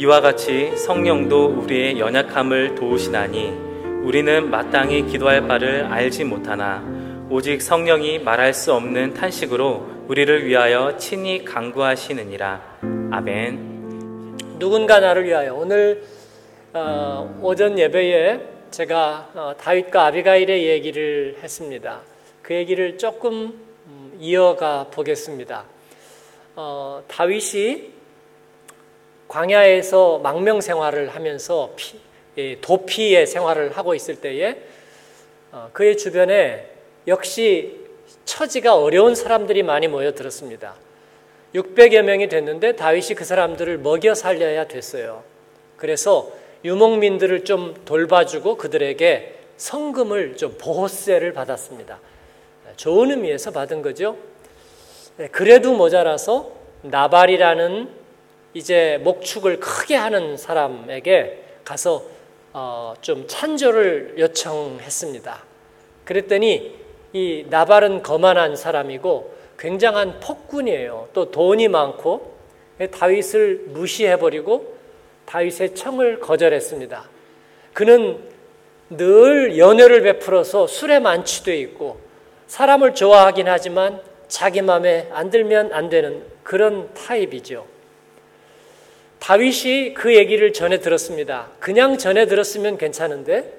이와 같이 성령도 우리의 연약함을 도우시나니 우리는 마땅히 기도할 바를 알지 못하나 오직 성령이 말할 수 없는 탄식으로 우리를 위하여 친히 강구하시느니라. 아멘. 누군가 나를 위하여 오늘 어, 오전 예배에 제가 어, 다윗과 아비가일의 얘기를 했습니다. 그 얘기를 조금 음, 이어가 보겠습니다. 어, 다윗이 광야에서 망명 생활을 하면서 피, 도피의 생활을 하고 있을 때에 어, 그의 주변에 역시 처지가 어려운 사람들이 많이 모여들었습니다. 600여 명이 됐는데 다윗이 그 사람들을 먹여 살려야 됐어요. 그래서 유목민들을 좀 돌봐주고 그들에게 성금을 좀 보호세를 받았습니다. 좋은 의미에서 받은 거죠. 네, 그래도 모자라서 나발이라는 이제 목축을 크게 하는 사람에게 가서 어, 좀 찬조를 요청했습니다. 그랬더니 이 나발은 거만한 사람이고 굉장한 폭군이에요. 또 돈이 많고 다윗을 무시해버리고 다윗의 청을 거절했습니다. 그는 늘 연애를 베풀어서 술에 만취돼 있고 사람을 좋아하긴 하지만 자기 마음에 안 들면 안 되는 그런 타입이죠. 다윗이 그 얘기를 전해 들었습니다. 그냥 전해 들었으면 괜찮은데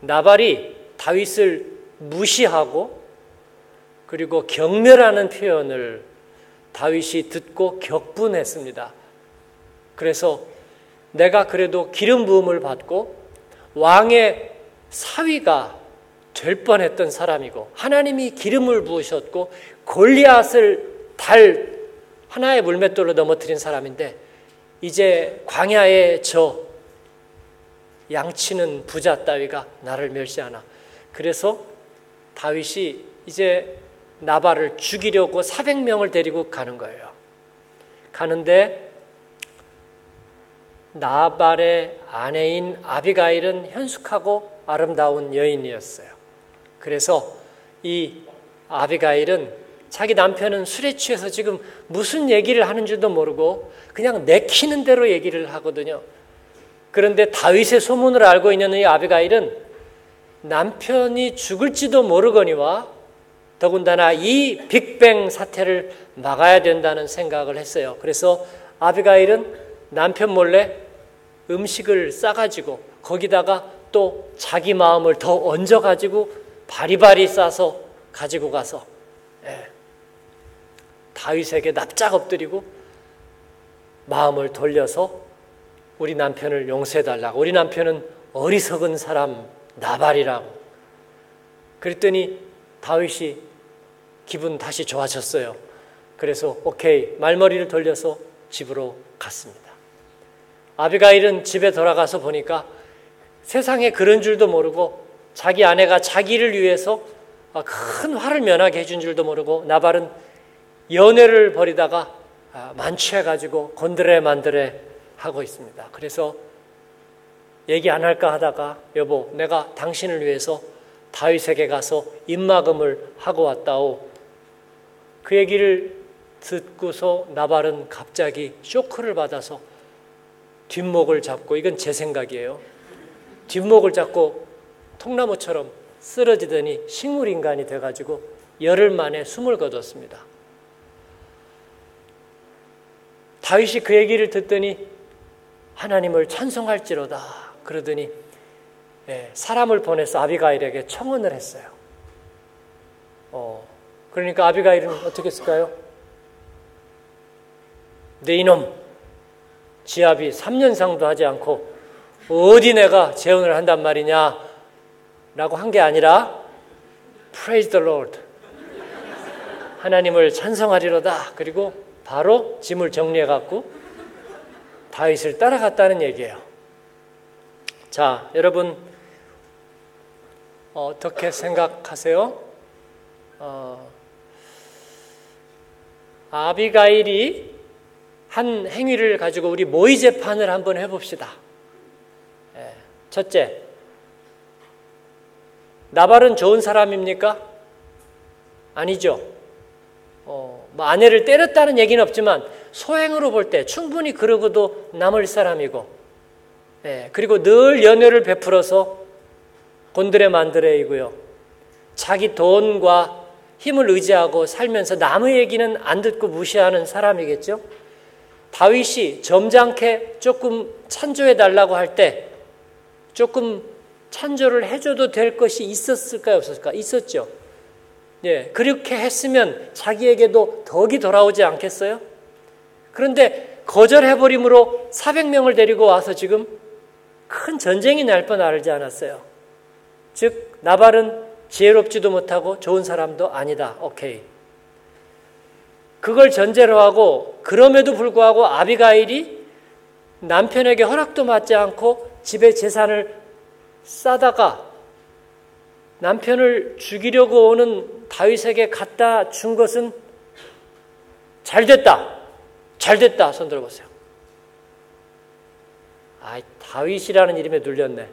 나발이 다윗을 무시하고 그리고 경멸하는 표현을 다윗이 듣고 격분했습니다. 그래서 내가 그래도 기름 부음을 받고 왕의 사위가 될 뻔했던 사람이고 하나님이 기름을 부으셨고 골리앗을 달 하나의 물맷돌로 넘어뜨린 사람인데 이제 광야에 저 양치는 부자 따위가 나를 멸시하나 그래서 다윗이 이제 나발을 죽이려고 400명을 데리고 가는 거예요. 가는데 나발의 아내인 아비가일은 현숙하고 아름다운 여인이었어요. 그래서 이 아비가일은 자기 남편은 술에 취해서 지금 무슨 얘기를 하는 줄도 모르고 그냥 내키는 대로 얘기를 하거든요. 그런데 다윗의 소문을 알고 있는 이 아비가일은 남편이 죽을지도 모르거니와 더군다나 이 빅뱅 사태를 막아야 된다는 생각을 했어요. 그래서 아비가일은 남편 몰래 음식을 싸가지고 거기다가 또 자기 마음을 더 얹어가지고 바리바리 싸서 가지고 가서 예, 다윗에게 납작 엎드리고 마음을 돌려서 우리 남편을 용서해 달라고 우리 남편은 어리석은 사람 나발이라고 그랬더니 다윗이 기분 다시 좋아졌어요. 그래서 오케이 말머리를 돌려서 집으로 갔습니다. 아비가일은 집에 돌아가서 보니까 세상에 그런 줄도 모르고 자기 아내가 자기를 위해서 큰 화를 면하게 해준 줄도 모르고 나발은 연애를 벌이다가 만취해가지고 건드레 만드레 하고 있습니다. 그래서 얘기 안 할까 하다가 여보 내가 당신을 위해서 다윗에게 가서 입막음을 하고 왔다오. 그 얘기를 듣고서 나발은 갑자기 쇼크를 받아서 뒷목을 잡고 이건 제 생각이에요. 뒷목을 잡고 통나무처럼 쓰러지더니 식물 인간이 돼가지고 열흘 만에 숨을 거뒀습니다. 다윗이 그 얘기를 듣더니 하나님을 찬송할지로다 그러더니 예, 사람을 보내서 아비가일에게 청혼을 했어요. 어, 그러니까 아비가일은 어떻게 했을까요? 내 이놈, 지압이 3년상도 하지 않고 어디 내가 재혼을 한단 말이냐 라고 한 게 아니라 Praise the Lord. 하나님을 찬성하리로다. 그리고 바로 짐을 정리해 갖고 다윗을 따라갔다는 얘기예요. 자, 여러분 어떻게 생각하세요? 어, 아비가일이 한 행위를 가지고 우리 모의 재판을 한번 해봅시다. 예, 첫째, 나발은 좋은 사람입니까? 아니죠. 어, 뭐 아내를 때렸다는 얘기는 없지만 소행으로 볼 때 충분히 그러고도 남을 사람이고 예, 그리고 늘 연애를 베풀어서 곤드레 만드레이고요. 자기 돈과 힘을 의지하고 살면서 남의 얘기는 안 듣고 무시하는 사람이겠죠. 다윗이 점잖게 조금 찬조해 달라고 할 때 조금 찬조를 해줘도 될 것이 있었을까요, 없었을까? 있었죠. 예, 그렇게 했으면 자기에게도 덕이 돌아오지 않겠어요? 그런데 거절해버림으로 400명을 데리고 와서 지금 큰 전쟁이 날 뻔 알지 않았어요. 즉, 나발은 지혜롭지도 못하고 좋은 사람도 아니다. 오케이. 그걸 전제로 하고 그럼에도 불구하고 아비가일이 남편에게 허락도 받지 않고 집에 재산을 싸다가 남편을 죽이려고 오는 다윗에게 갖다 준 것은 잘 됐다. 잘 됐다. 손 들어보세요. 아, 다윗이라는 이름에 눌렸네.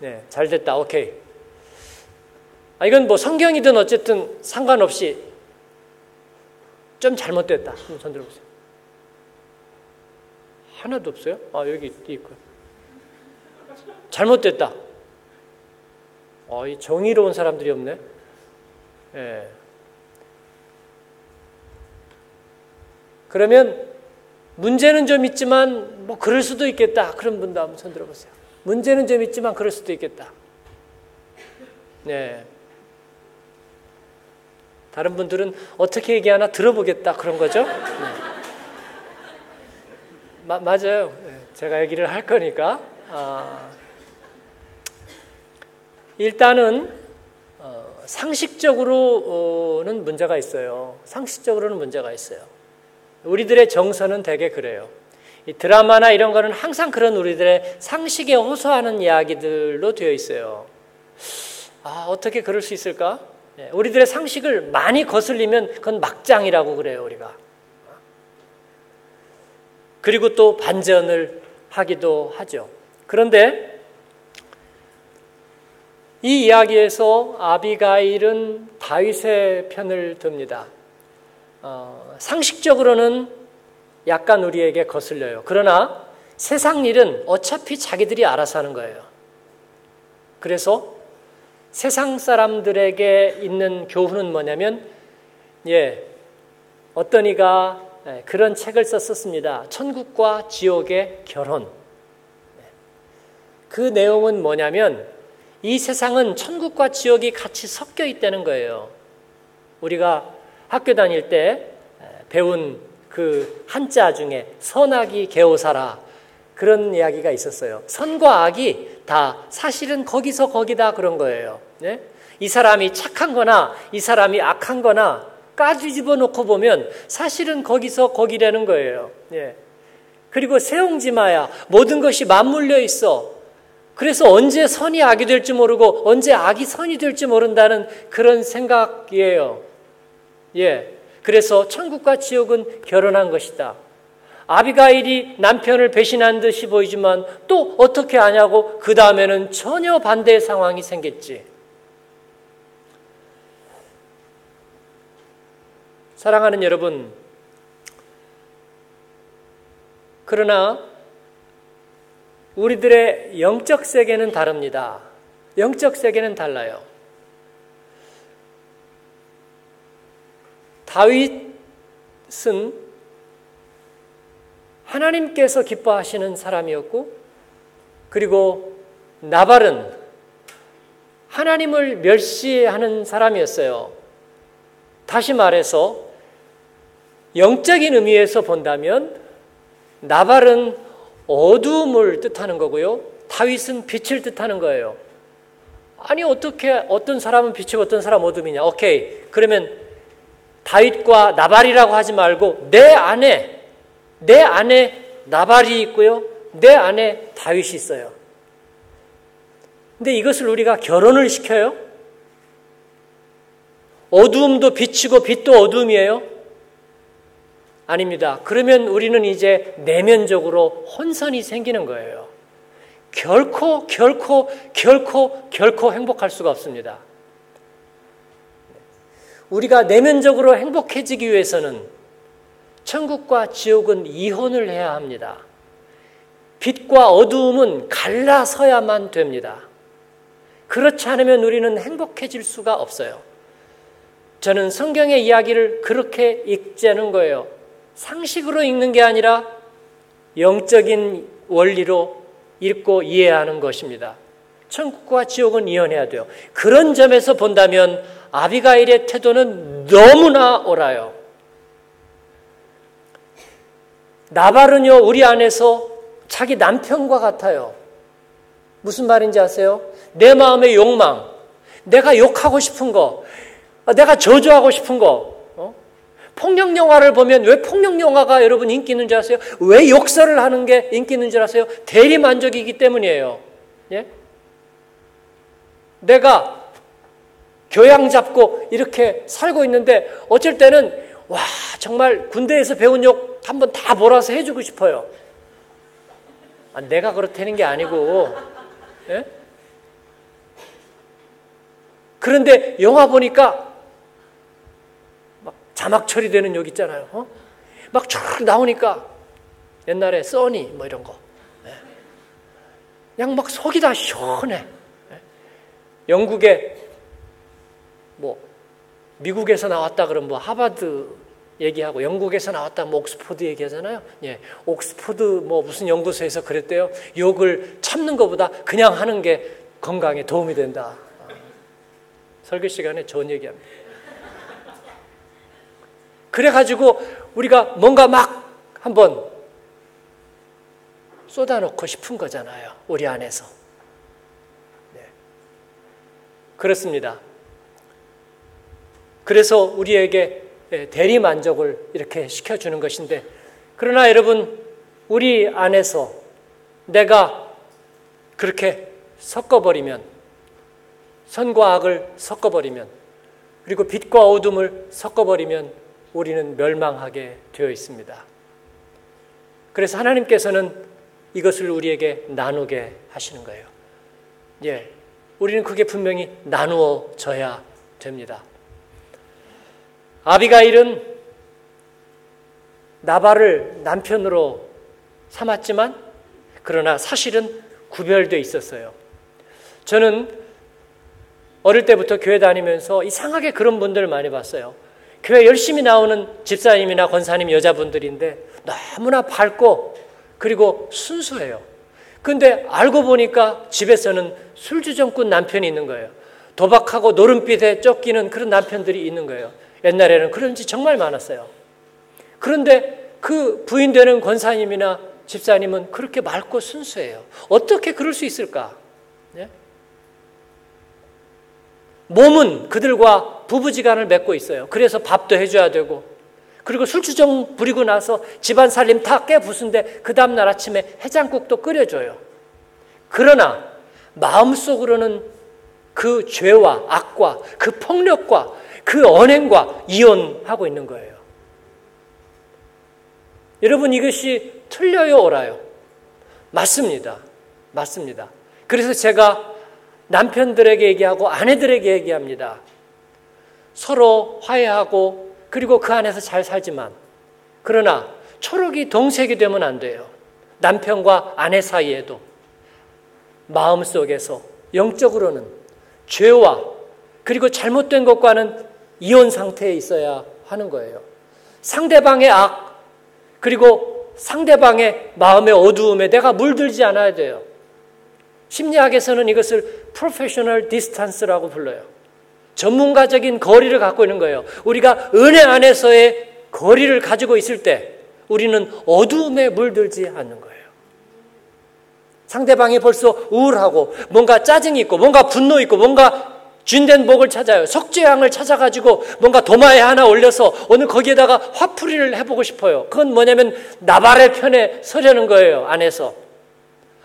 네, 잘 됐다. 오케이. 아, 이건 뭐 성경이든 어쨌든 상관없이 좀 잘못됐다. 손 들어보세요. 하나도 없어요? 아, 여기 있고. 잘못됐다. 어, 이 정의로운 사람들이 없네. 예. 그러면 문제는 좀 있지만 뭐 그럴 수도 있겠다. 그런 분도 한번 손 들어보세요. 문제는 좀 있지만 그럴 수도 있겠다. 네. 다른 분들은 어떻게 얘기하나 들어보겠다 그런 거죠. 네. 마, 맞아요. 네. 제가 얘기를 할 거니까. 아, 일단은 어, 상식적으로는 문제가 있어요. 상식적으로는 문제가 있어요. 우리들의 정서는 대개 그래요. 이 드라마나 이런 거는 항상 그런 우리들의 상식에 호소하는 이야기들로 되어 있어요. 아, 어떻게 그럴 수 있을까? 예, 우리들의 상식을 많이 거슬리면 그건 막장이라고 그래요, 우리가. 그리고 또 반전을 하기도 하죠. 그런데 이 이야기에서 아비가일은 다윗의 편을 듭니다. 어, 상식적으로는 약간 우리에게 거슬려요. 그러나 세상 일은 어차피 자기들이 알아서 하는 거예요. 그래서 세상 사람들에게 있는 교훈은 뭐냐면, 예, 어떤 이가 예, 그런 책을 썼었습니다. 천국과 지옥의 결혼. 예. 그 내용은 뭐냐면, 이 세상은 천국과 지옥이 같이 섞여 있다는 거예요. 우리가 학교 다닐 때 예, 배운 그 한자 중에 선악이 개오사라 그런 이야기가 있었어요. 선과 악이 다 사실은 거기서 거기다 그런 거예요. 네? 이 사람이 착한 거나 이 사람이 악한 거나 까지 집어 놓고 보면 사실은 거기서 거기라는 거예요. 네. 그리고 세옹지마야 모든 것이 맞물려 있어. 그래서 언제 선이 악이 될지 모르고 언제 악이 선이 될지 모른다는 그런 생각이에요. 예. 그래서 천국과 지옥은 결혼한 것이다. 아비가일이 남편을 배신한 듯이 보이지만 또 어떻게 아냐고 그 다음에는 전혀 반대의 상황이 생겼지. 사랑하는 여러분, 그러나 우리들의 영적 세계는 다릅니다. 영적 세계는 달라요. 다윗은 하나님께서 기뻐하시는 사람이었고 그리고 나발은 하나님을 멸시하는 사람이었어요. 다시 말해서 영적인 의미에서 본다면 나발은 어두움을 뜻하는 거고요. 다윗은 빛을 뜻하는 거예요. 아니 어떻게 어떤 사람은 빛이고 어떤 사람은 어둠이냐? 오케이. 그러면 다윗과 나발이라고 하지 말고 내 안에 내 안에 나발이 있고요. 내 안에 다윗이 있어요. 근데 이것을 우리가 결혼을 시켜요? 어두움도 빛이고 빛도 어두움이에요? 아닙니다. 그러면 우리는 이제 내면적으로 혼선이 생기는 거예요. 결코, 결코, 결코, 결코 행복할 수가 없습니다. 우리가 내면적으로 행복해지기 위해서는 천국과 지옥은 이혼을 해야 합니다. 빛과 어두움은 갈라서야만 됩니다. 그렇지 않으면 우리는 행복해질 수가 없어요. 저는 성경의 이야기를 그렇게 읽자는 거예요. 상식으로 읽는 게 아니라 영적인 원리로 읽고 이해하는 것입니다. 천국과 지옥은 이혼해야 돼요. 그런 점에서 본다면 아비가일의 태도는 너무나 옳아요. 나발은요, 우리 안에서 자기 남편과 같아요. 무슨 말인지 아세요? 내 마음의 욕망, 내가 욕하고 싶은 거, 내가 저주하고 싶은 거, 어? 폭력 영화를 보면 왜 폭력 영화가 여러분 인기 있는 줄 아세요? 왜 욕설을 하는 게 인기 있는 줄 아세요? 대리 만족이기 때문이에요. 예? 내가 교양 잡고 이렇게 살고 있는데 어쩔 때는 와 정말 군대에서 배운 욕 한번 다 몰아서 해주고 싶어요. 아, 내가 그렇다는 게 아니고 예? 그런데 영화 보니까 막 자막 처리되는 욕 있잖아요. 어? 막쫙 나오니까 옛날에 써니 뭐 이런 거 예? 그냥 막 속이 다 시원해. 영국에 뭐 미국에서 나왔다 그러면 뭐 하버드 얘기하고 영국에서 나왔다 뭐 옥스퍼드 얘기하잖아요. 예. 옥스퍼드 뭐 무슨 연구소에서 그랬대요. 욕을 참는 것보다 그냥 하는 게 건강에 도움이 된다. 설교 시간에 좋은 얘기합니다. 그래가지고 우리가 뭔가 막 한번 쏟아놓고 싶은 거잖아요. 우리 안에서. 그렇습니다. 그래서 우리에게 대리 만족을 이렇게 시켜주는 것인데, 그러나 여러분, 우리 안에서 내가 그렇게 섞어버리면, 선과 악을 섞어버리면, 그리고 빛과 어둠을 섞어버리면 우리는 멸망하게 되어 있습니다. 그래서 하나님께서는 이것을 우리에게 나누게 하시는 거예요. 예. 우리는 그게 분명히 나누어져야 됩니다. 아비가일은 나발을 남편으로 삼았지만 그러나 사실은 구별되어 있었어요. 저는 어릴 때부터 교회 다니면서 이상하게 그런 분들을 많이 봤어요. 교회 열심히 나오는 집사님이나 권사님 여자분들인데 너무나 밝고 그리고 순수해요. 근데 알고 보니까 집에서는 술주정꾼 남편이 있는 거예요. 도박하고 노름빛에 쫓기는 그런 남편들이 있는 거예요. 옛날에는 그런 지 정말 많았어요. 그런데 그 부인되는 권사님이나 집사님은 그렇게 맑고 순수해요. 어떻게 그럴 수 있을까? 네? 몸은 그들과 부부지간을 맺고 있어요. 그래서 밥도 해줘야 되고, 그리고 술주정 부리고 나서 집안 살림 다 깨부순데 그 다음날 아침에 해장국도 끓여줘요. 그러나 마음속으로는 그 죄와 악과 그 폭력과 그 언행과 이혼하고 있는 거예요. 여러분 이것이 틀려요, 옳아요? 맞습니다. 맞습니다. 그래서 제가 남편들에게 얘기하고 아내들에게 얘기합니다. 서로 화해하고 그리고 그 안에서 잘 살지만 그러나 초록이 동색이 되면 안 돼요. 남편과 아내 사이에도 마음속에서 영적으로는 죄와 그리고 잘못된 것과는 이혼 상태에 있어야 하는 거예요. 상대방의 악 그리고 상대방의 마음의 어두움에 내가 물들지 않아야 돼요. 심리학에서는 이것을 professional distance라고 불러요. 전문가적인 거리를 갖고 있는 거예요. 우리가 은혜 안에서의 거리를 가지고 있을 때 우리는 어두움에 물들지 않는 거예요. 상대방이 벌써 우울하고 뭔가 짜증이 있고 뭔가 분노 있고 뭔가 쥔된 목을 찾아요. 석재향을 찾아가지고 뭔가 도마에 하나 올려서 오늘 거기에다가 화풀이를 해보고 싶어요. 그건 뭐냐면 나발의 편에 서려는 거예요. 안에서.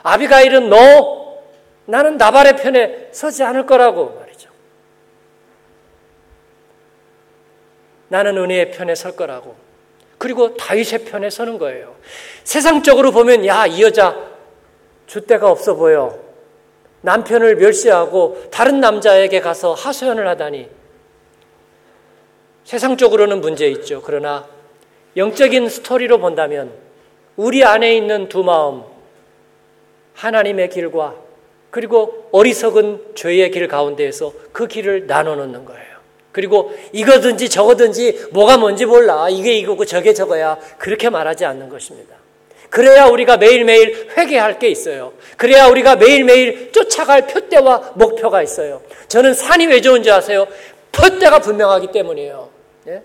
아비가일은 너 나는 나발의 편에 서지 않을 거라고 나는 은혜의 편에 설 거라고. 그리고 다윗의 편에 서는 거예요. 세상적으로 보면 야, 이 여자 줏대가 없어 보여. 남편을 멸시하고 다른 남자에게 가서 하소연을 하다니. 세상적으로는 문제 있죠. 그러나 영적인 스토리로 본다면 우리 안에 있는 두 마음, 하나님의 길과 그리고 어리석은 죄의 길 가운데에서 그 길을 나눠 놓는 거예요. 그리고 이거든지 저거든지 뭐가 뭔지 몰라. 이게 이거고 저게 저거야. 그렇게 말하지 않는 것입니다. 그래야 우리가 매일매일 회개할 게 있어요. 그래야 우리가 매일매일 쫓아갈 표대와 목표가 있어요. 저는 산이 왜 좋은지 아세요? 표대가 분명하기 때문이에요. 예?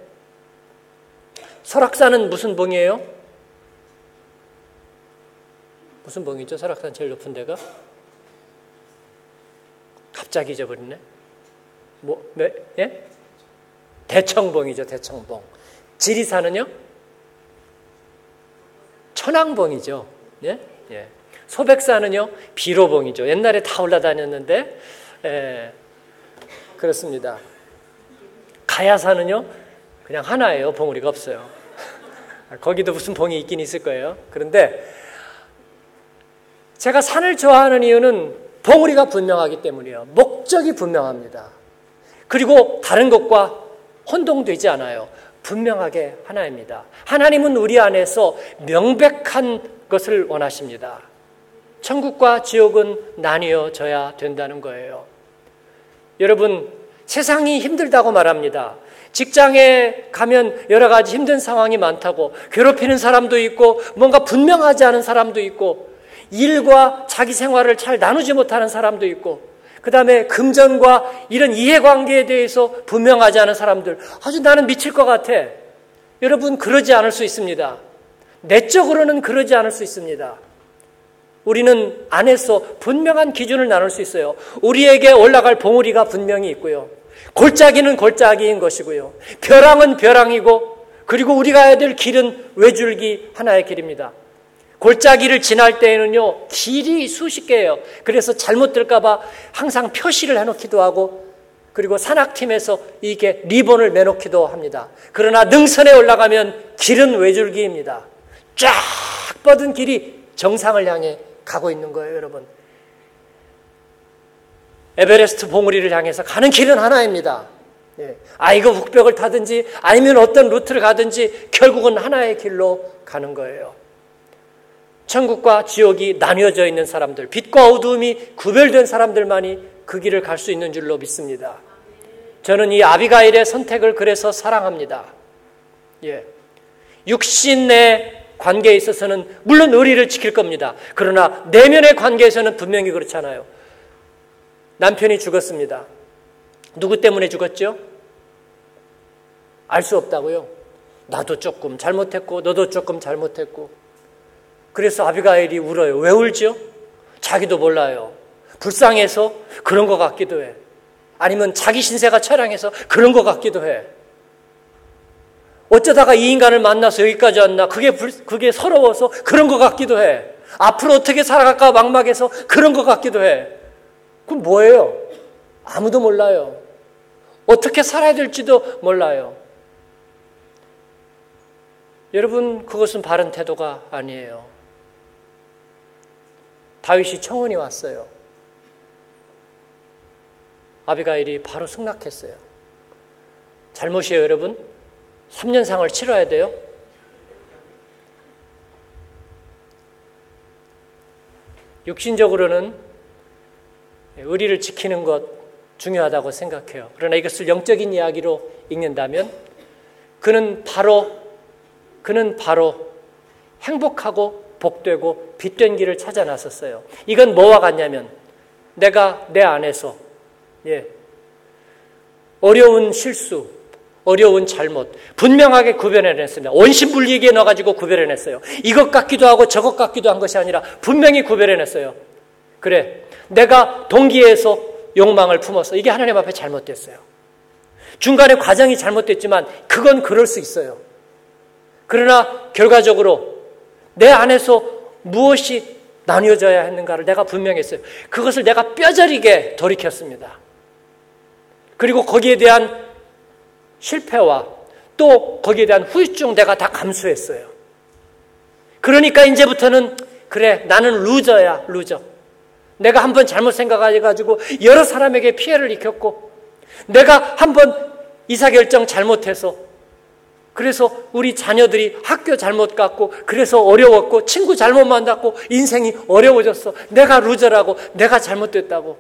설악산은 무슨 봉이에요? 무슨 봉이죠? 설악산 제일 높은 데가? 갑자기 잊어버리네. 뭐, 네? 예? 대청봉이죠, 대청봉. 지리산은요? 천왕봉이죠. 예? 예. 소백산은요? 비로봉이죠. 옛날에 다 올라다녔는데, 예. 그렇습니다. 가야산은요? 그냥 하나예요. 봉우리가 없어요. 거기도 무슨 봉이 있긴 있을 거예요. 그런데 제가 산을 좋아하는 이유는 봉우리가 분명하기 때문이에요. 목적이 분명합니다. 그리고 다른 것과 혼동되지 않아요. 분명하게 하나입니다. 하나님은 우리 안에서 명백한 것을 원하십니다. 천국과 지옥은 나뉘어져야 된다는 거예요. 여러분, 세상이 힘들다고 말합니다. 직장에 가면 여러 가지 힘든 상황이 많다고 괴롭히는 사람도 있고 뭔가 분명하지 않은 사람도 있고 일과 자기 생활을 잘 나누지 못하는 사람도 있고 그 다음에 금전과 이런 이해관계에 대해서 분명하지 않은 사람들 아주 나는 미칠 것 같아. 여러분 그러지 않을 수 있습니다. 내적으로는 그러지 않을 수 있습니다. 우리는 안에서 분명한 기준을 나눌 수 있어요. 우리에게 올라갈 봉우리가 분명히 있고요. 골짜기는 골짜기인 것이고요. 벼랑은 벼랑이고 그리고 우리가 해야 될 길은 외줄기 하나의 길입니다. 골짜기를 지날 때에는요, 길이 수십 개예요. 그래서 잘못 들까봐 항상 표시를 해놓기도 하고, 그리고 산악팀에서 이게 리본을 매놓기도 합니다. 그러나 능선에 올라가면 길은 외줄기입니다. 쫙 뻗은 길이 정상을 향해 가고 있는 거예요, 여러분. 에베레스트 봉우리를 향해서 가는 길은 하나입니다. 예. 아이고 북벽을 타든지 아니면 어떤 루트를 가든지 결국은 하나의 길로 가는 거예요. 천국과 지옥이 나뉘어져 있는 사람들, 빛과 어두움이 구별된 사람들만이 그 길을 갈 수 있는 줄로 믿습니다. 저는 이 아비가일의 선택을 그래서 사랑합니다. 예. 육신 내 관계에 있어서는 물론 의리를 지킬 겁니다. 그러나 내면의 관계에서는 분명히 그렇잖아요. 남편이 죽었습니다. 누구 때문에 죽었죠? 알 수 없다고요. 나도 조금 잘못했고, 너도 조금 잘못했고. 그래서 아비가일이 울어요. 왜 울죠? 자기도 몰라요. 불쌍해서 그런 것 같기도 해. 아니면 자기 신세가 처량해서 그런 것 같기도 해. 어쩌다가 이 인간을 만나서 여기까지 왔나? 그게, 불, 그게 서러워서 그런 것 같기도 해. 앞으로 어떻게 살아갈까 막막해서 그런 것 같기도 해. 그럼 뭐예요? 아무도 몰라요. 어떻게 살아야 될지도 몰라요. 여러분, 그것은 바른 태도가 아니에요. 다윗이 청원이 왔어요. 아비가일이 바로 승낙했어요. 잘못이에요, 여러분. 3년상을 치러야 돼요. 육신적으로는 의리를 지키는 것 중요하다고 생각해요. 그러나 이것을 영적인 이야기로 읽는다면 그는 바로 그는 바로 행복하고 복되고 빛된 길을 찾아 나섰어요. 이건 뭐와 같냐면 내가 내 안에서 예, 어려운 실수, 어려운 잘못 분명하게 구별해냈습니다. 원심불리기에 넣어가지고 구별해냈어요. 이것 같기도 하고 저것 같기도 한 것이 아니라 분명히 구별해냈어요. 그래, 내가 동기에서 욕망을 품어서 이게 하나님 앞에 잘못됐어요. 중간에 과정이 잘못됐지만 그건 그럴 수 있어요. 그러나 결과적으로 내 안에서 무엇이 나뉘어져야 했는가를 내가 분명했어요. 그것을 내가 뼈저리게 돌이켰습니다. 그리고 거기에 대한 실패와 또 거기에 대한 후유증 내가 다 감수했어요. 그러니까 이제부터는 그래 나는 루저야 루저. 내가 한번 잘못 생각해가지고 여러 사람에게 피해를 입혔고 내가 한번 의사결정 잘못해서 그래서 우리 자녀들이 학교 잘못 갔고 그래서 어려웠고 친구 잘못 만났고 인생이 어려워졌어. 내가 루저라고 내가 잘못됐다고.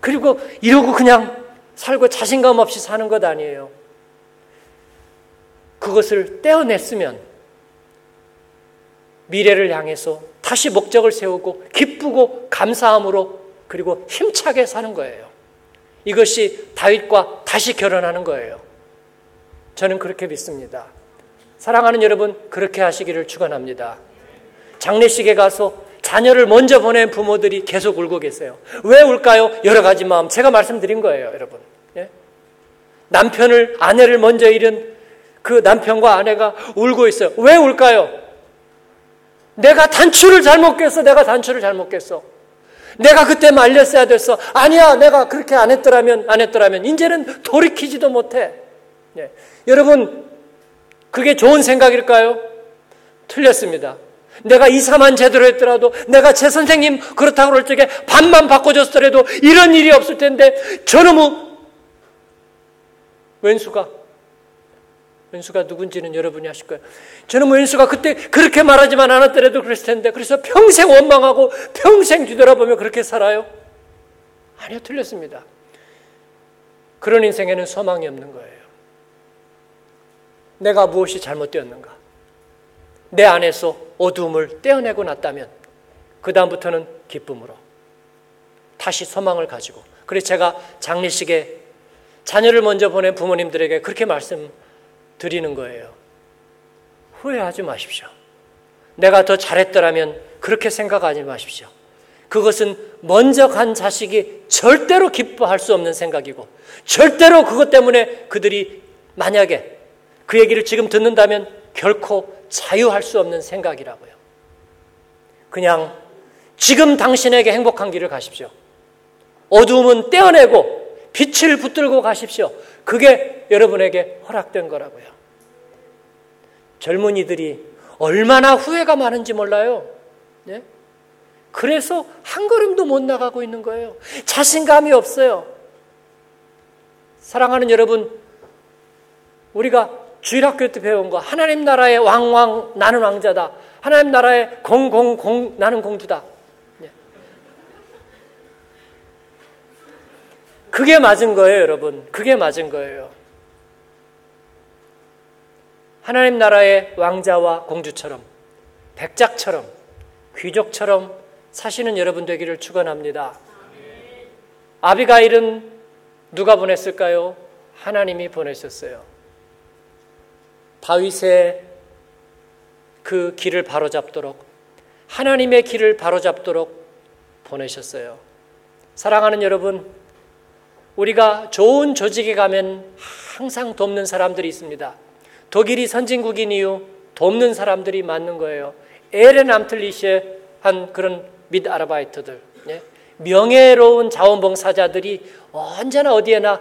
그리고 이러고 그냥 살고 자신감 없이 사는 것 아니에요. 그것을 떼어냈으면 미래를 향해서 다시 목적을 세우고 기쁘고 감사함으로 그리고 힘차게 사는 거예요. 이것이 다윗과 다시 결혼하는 거예요. 저는 그렇게 믿습니다. 사랑하는 여러분, 그렇게 하시기를 축원합니다. 장례식에 가서 자녀를 먼저 보낸 부모들이 계속 울고 계세요. 왜 울까요? 여러 가지 마음. 제가 말씀드린 거예요, 여러분. 예? 남편을, 아내를 먼저 잃은 그 남편과 아내가 울고 있어요. 왜 울까요? 내가 단추를 잘못 깼어. 내가 단추를 잘못 깼어. 내가 그때 말렸어야 됐어. 아니야, 내가 그렇게 안 했더라면, 안 했더라면, 이제는 돌이키지도 못해. 예. 여러분, 그게 좋은 생각일까요? 틀렸습니다. 내가 이사만 제대로 했더라도, 내가 제 선생님 그렇다고 그럴 적에 반만 바꿔줬더라도 이런 일이 없을 텐데, 저놈의 왼수가, 왼수가 누군지는 여러분이 아실 거예요. 저는 왼수가 그때 그렇게 말하지만 않았더라도 그랬을 텐데, 그래서 평생 원망하고 평생 뒤돌아보며 그렇게 살아요? 아니요, 틀렸습니다. 그런 인생에는 소망이 없는 거예요. 내가 무엇이 잘못되었는가? 내 안에서 어두움을 떼어내고 났다면 그다음부터는 기쁨으로 다시 소망을 가지고 그래서 제가 장례식에 자녀를 먼저 보낸 부모님들에게 그렇게 말씀드리는 거예요. 후회하지 마십시오. 내가 더 잘했더라면 그렇게 생각하지 마십시오. 그것은 먼저 간 자식이 절대로 기뻐할 수 없는 생각이고 절대로 그것 때문에 그들이 만약에 그 얘기를 지금 듣는다면 결코 자유할 수 없는 생각이라고요. 그냥 지금 당신에게 행복한 길을 가십시오. 어두움은 떼어내고 빛을 붙들고 가십시오. 그게 여러분에게 허락된 거라고요. 젊은이들이 얼마나 후회가 많은지 몰라요. 네? 그래서 한 걸음도 못 나가고 있는 거예요. 자신감이 없어요. 사랑하는 여러분, 우리가 주일학교 때 배운 거 하나님 나라의 왕왕 나는 왕자다. 하나님 나라의 공공공 나는 공주다. 예. 그게 맞은 거예요, 여러분. 그게 맞은 거예요. 하나님 나라의 왕자와 공주처럼 백작처럼 귀족처럼 사시는 여러분 되기를 축원합니다. 아비가일은 누가 보냈을까요? 하나님이 보내셨어요. 다윗의 그 길을 바로잡도록 하나님의 길을 바로잡도록 보내셨어요. 사랑하는 여러분, 우리가 좋은 조직에 가면 항상 돕는 사람들이 있습니다. 독일이 선진국인 이후 돕는 사람들이 많는 거예요. 에렌 암틀리시의 한 그런 미 아르바이트들, 예? 명예로운 자원봉사자들이 언제나 어디에나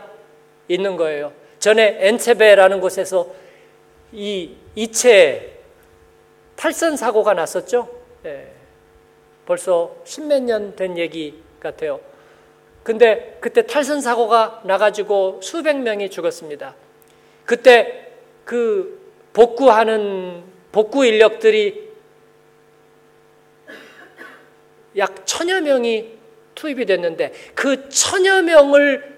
있는 거예요. 전에 엔체베라는 곳에서 이 이체 탈선 사고가 났었죠. 예, 벌써 십몇 년 된 얘기 같아요. 근데 그때 탈선 사고가 나가지고 수백 명이 죽었습니다. 그때 그 복구하는 복구 인력들이 약 천여 명이 투입이 됐는데 그 천여 명을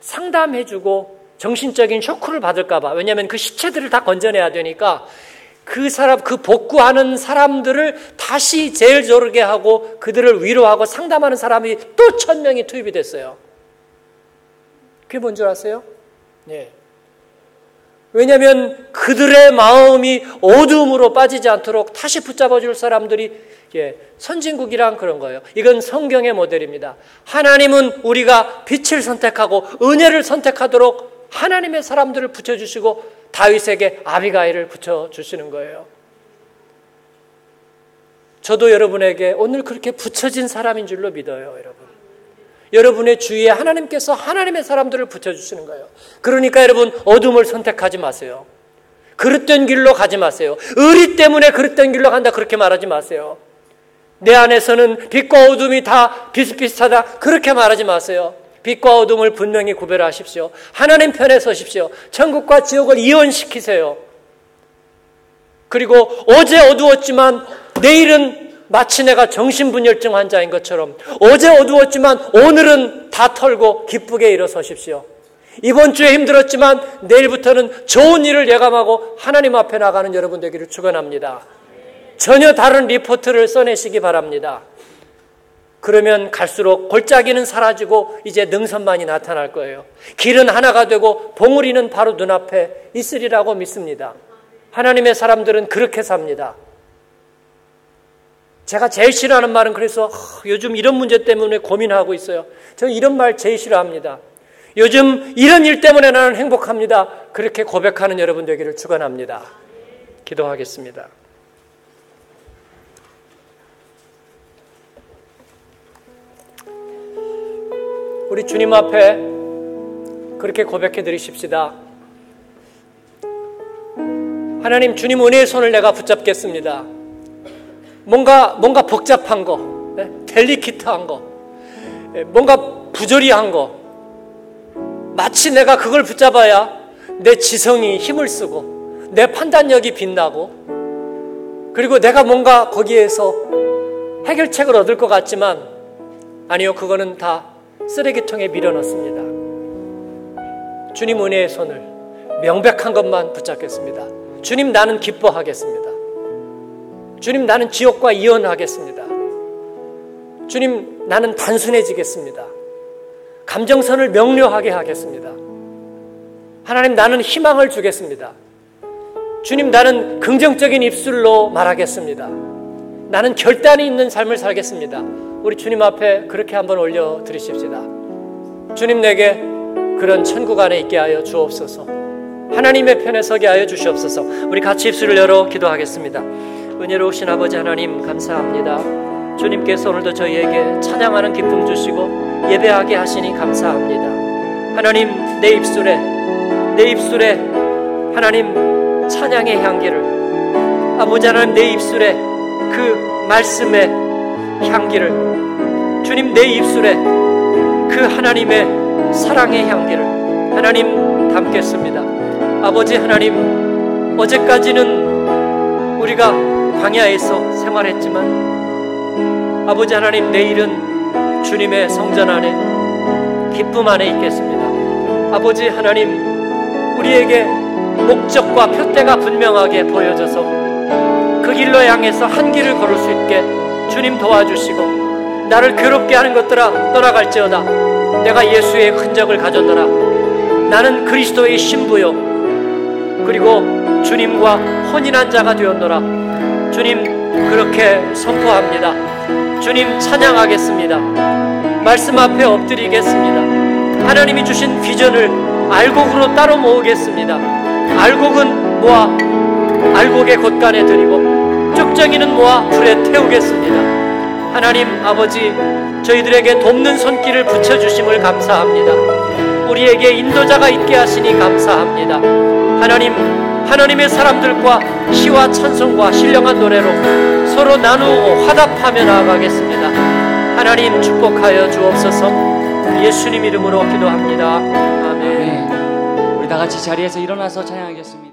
상담해주고 정신적인 쇼크를 받을까봐. 왜냐하면 그 시체들을 다 건져내야 되니까 그 사람, 그 복구하는 사람들을 다시 제일 저르게 하고 그들을 위로하고 상담하는 사람이 또 천 명이 투입이 됐어요. 그게 뭔 줄 아세요? 네. 왜냐하면 그들의 마음이 어둠으로 빠지지 않도록 다시 붙잡아 줄 사람들이 예, 선진국이란 그런 거예요. 이건 성경의 모델입니다. 하나님은 우리가 빛을 선택하고 은혜를 선택하도록 하나님의 사람들을 붙여주시고 다윗에게 아비가일을 붙여주시는 거예요. 저도 여러분에게 오늘 그렇게 붙여진 사람인 줄로 믿어요, 여러분. 여러분의 주위에 하나님께서 하나님의 사람들을 붙여주시는 거예요. 그러니까 여러분, 어둠을 선택하지 마세요. 그릇된 길로 가지 마세요. 의리 때문에 그릇된 길로 간다, 그렇게 말하지 마세요. 내 안에서는 빛과 어둠이 다 비슷비슷하다, 그렇게 말하지 마세요. 빛과 어둠을 분명히 구별하십시오. 하나님 편에 서십시오. 천국과 지옥을 이혼시키세요. 그리고 어제 어두웠지만 내일은 마치 내가 정신분열증 환자인 것처럼 어제 어두웠지만 오늘은 다 털고 기쁘게 일어서십시오. 이번 주에 힘들었지만 내일부터는 좋은 일을 예감하고 하나님 앞에 나가는 여러분 되기를 축원합니다. 전혀 다른 리포트를 써내시기 바랍니다. 그러면 갈수록 골짜기는 사라지고 이제 능선만이 나타날 거예요. 길은 하나가 되고 봉우리는 바로 눈앞에 있으리라고 믿습니다. 하나님의 사람들은 그렇게 삽니다. 제가 제일 싫어하는 말은 그래서 요즘 이런 문제 때문에 고민하고 있어요. 저는 이런 말 제일 싫어합니다. 요즘 이런 일 때문에 나는 행복합니다. 그렇게 고백하는 여러분 되기를 축원합니다. 기도하겠습니다. 우리 주님 앞에 그렇게 고백해 드리십시다. 하나님 주님 은혜의 손을 내가 붙잡겠습니다. 뭔가 뭔가 복잡한 거, 네? 델리키트한 거, 예, 뭔가 부조리한 거, 마치 내가 그걸 붙잡아야 내 지성이 힘을 쓰고 내 판단력이 빛나고 그리고 내가 뭔가 거기에서 해결책을 얻을 것 같지만 아니요 그거는 다 쓰레기통에 밀어넣습니다. 주님 은혜의 손을 명백한 것만 붙잡겠습니다. 주님 나는 기뻐하겠습니다. 주님 나는 지옥과 이혼하겠습니다. 주님 나는 단순해지겠습니다. 감정선을 명료하게 하겠습니다. 하나님 나는 희망을 주겠습니다. 주님 나는 긍정적인 입술로 말하겠습니다. 나는 결단이 있는 삶을 살겠습니다. 우리 주님 앞에 그렇게 한번 올려 드리십시다. 주님 내게 그런 천국 안에 있게 하여 주옵소서. 하나님의 편에 서게 하여 주시옵소서. 우리 같이 입술을 열어 기도하겠습니다. 은혜로우신 아버지 하나님 감사합니다. 주님께서 오늘도 저희에게 찬양하는 기쁨 주시고 예배하게 하시니 감사합니다. 하나님 내 입술에 내 입술에 하나님 찬양의 향기를 아버지 하나님 내 입술에 그 말씀의 향기를 주님 내 입술에 그 하나님의 사랑의 향기를 하나님 담겠습니다. 아버지 하나님 어제까지는 우리가 광야에서 생활했지만 아버지 하나님 내일은 주님의 성전 안에 기쁨 안에 있겠습니다. 아버지 하나님 우리에게 목적과 표대가 분명하게 보여져서 그 길로 향해서 한 길을 걸을 수 있게 주님 도와주시고 나를 괴롭게 하는 것들아 떠나갈지어다. 내가 예수의 흔적을 가졌노라. 나는 그리스도의 신부요. 그리고 주님과 혼인한 자가 되었노라. 주님 그렇게 선포합니다. 주님 찬양하겠습니다. 말씀 앞에 엎드리겠습니다. 하나님이 주신 비전을 알곡으로 따로 모으겠습니다. 알곡은 모아 알곡의 곳간에 드리고 쭉정이는 모아 불에 태우겠습니다. 하나님 아버지 저희들에게 돕는 손길을 붙여주심을 감사합니다. 우리에게 인도자가 있게 하시니 감사합니다. 하나님 하나님의 사람들과 시와 찬송과 신령한 노래로 서로 나누고 화답하며 나아가겠습니다. 하나님 축복하여 주옵소서 예수님 이름으로 기도합니다. 아멘. 우리 다 같이 자리에서 일어나서 찬양하겠습니다.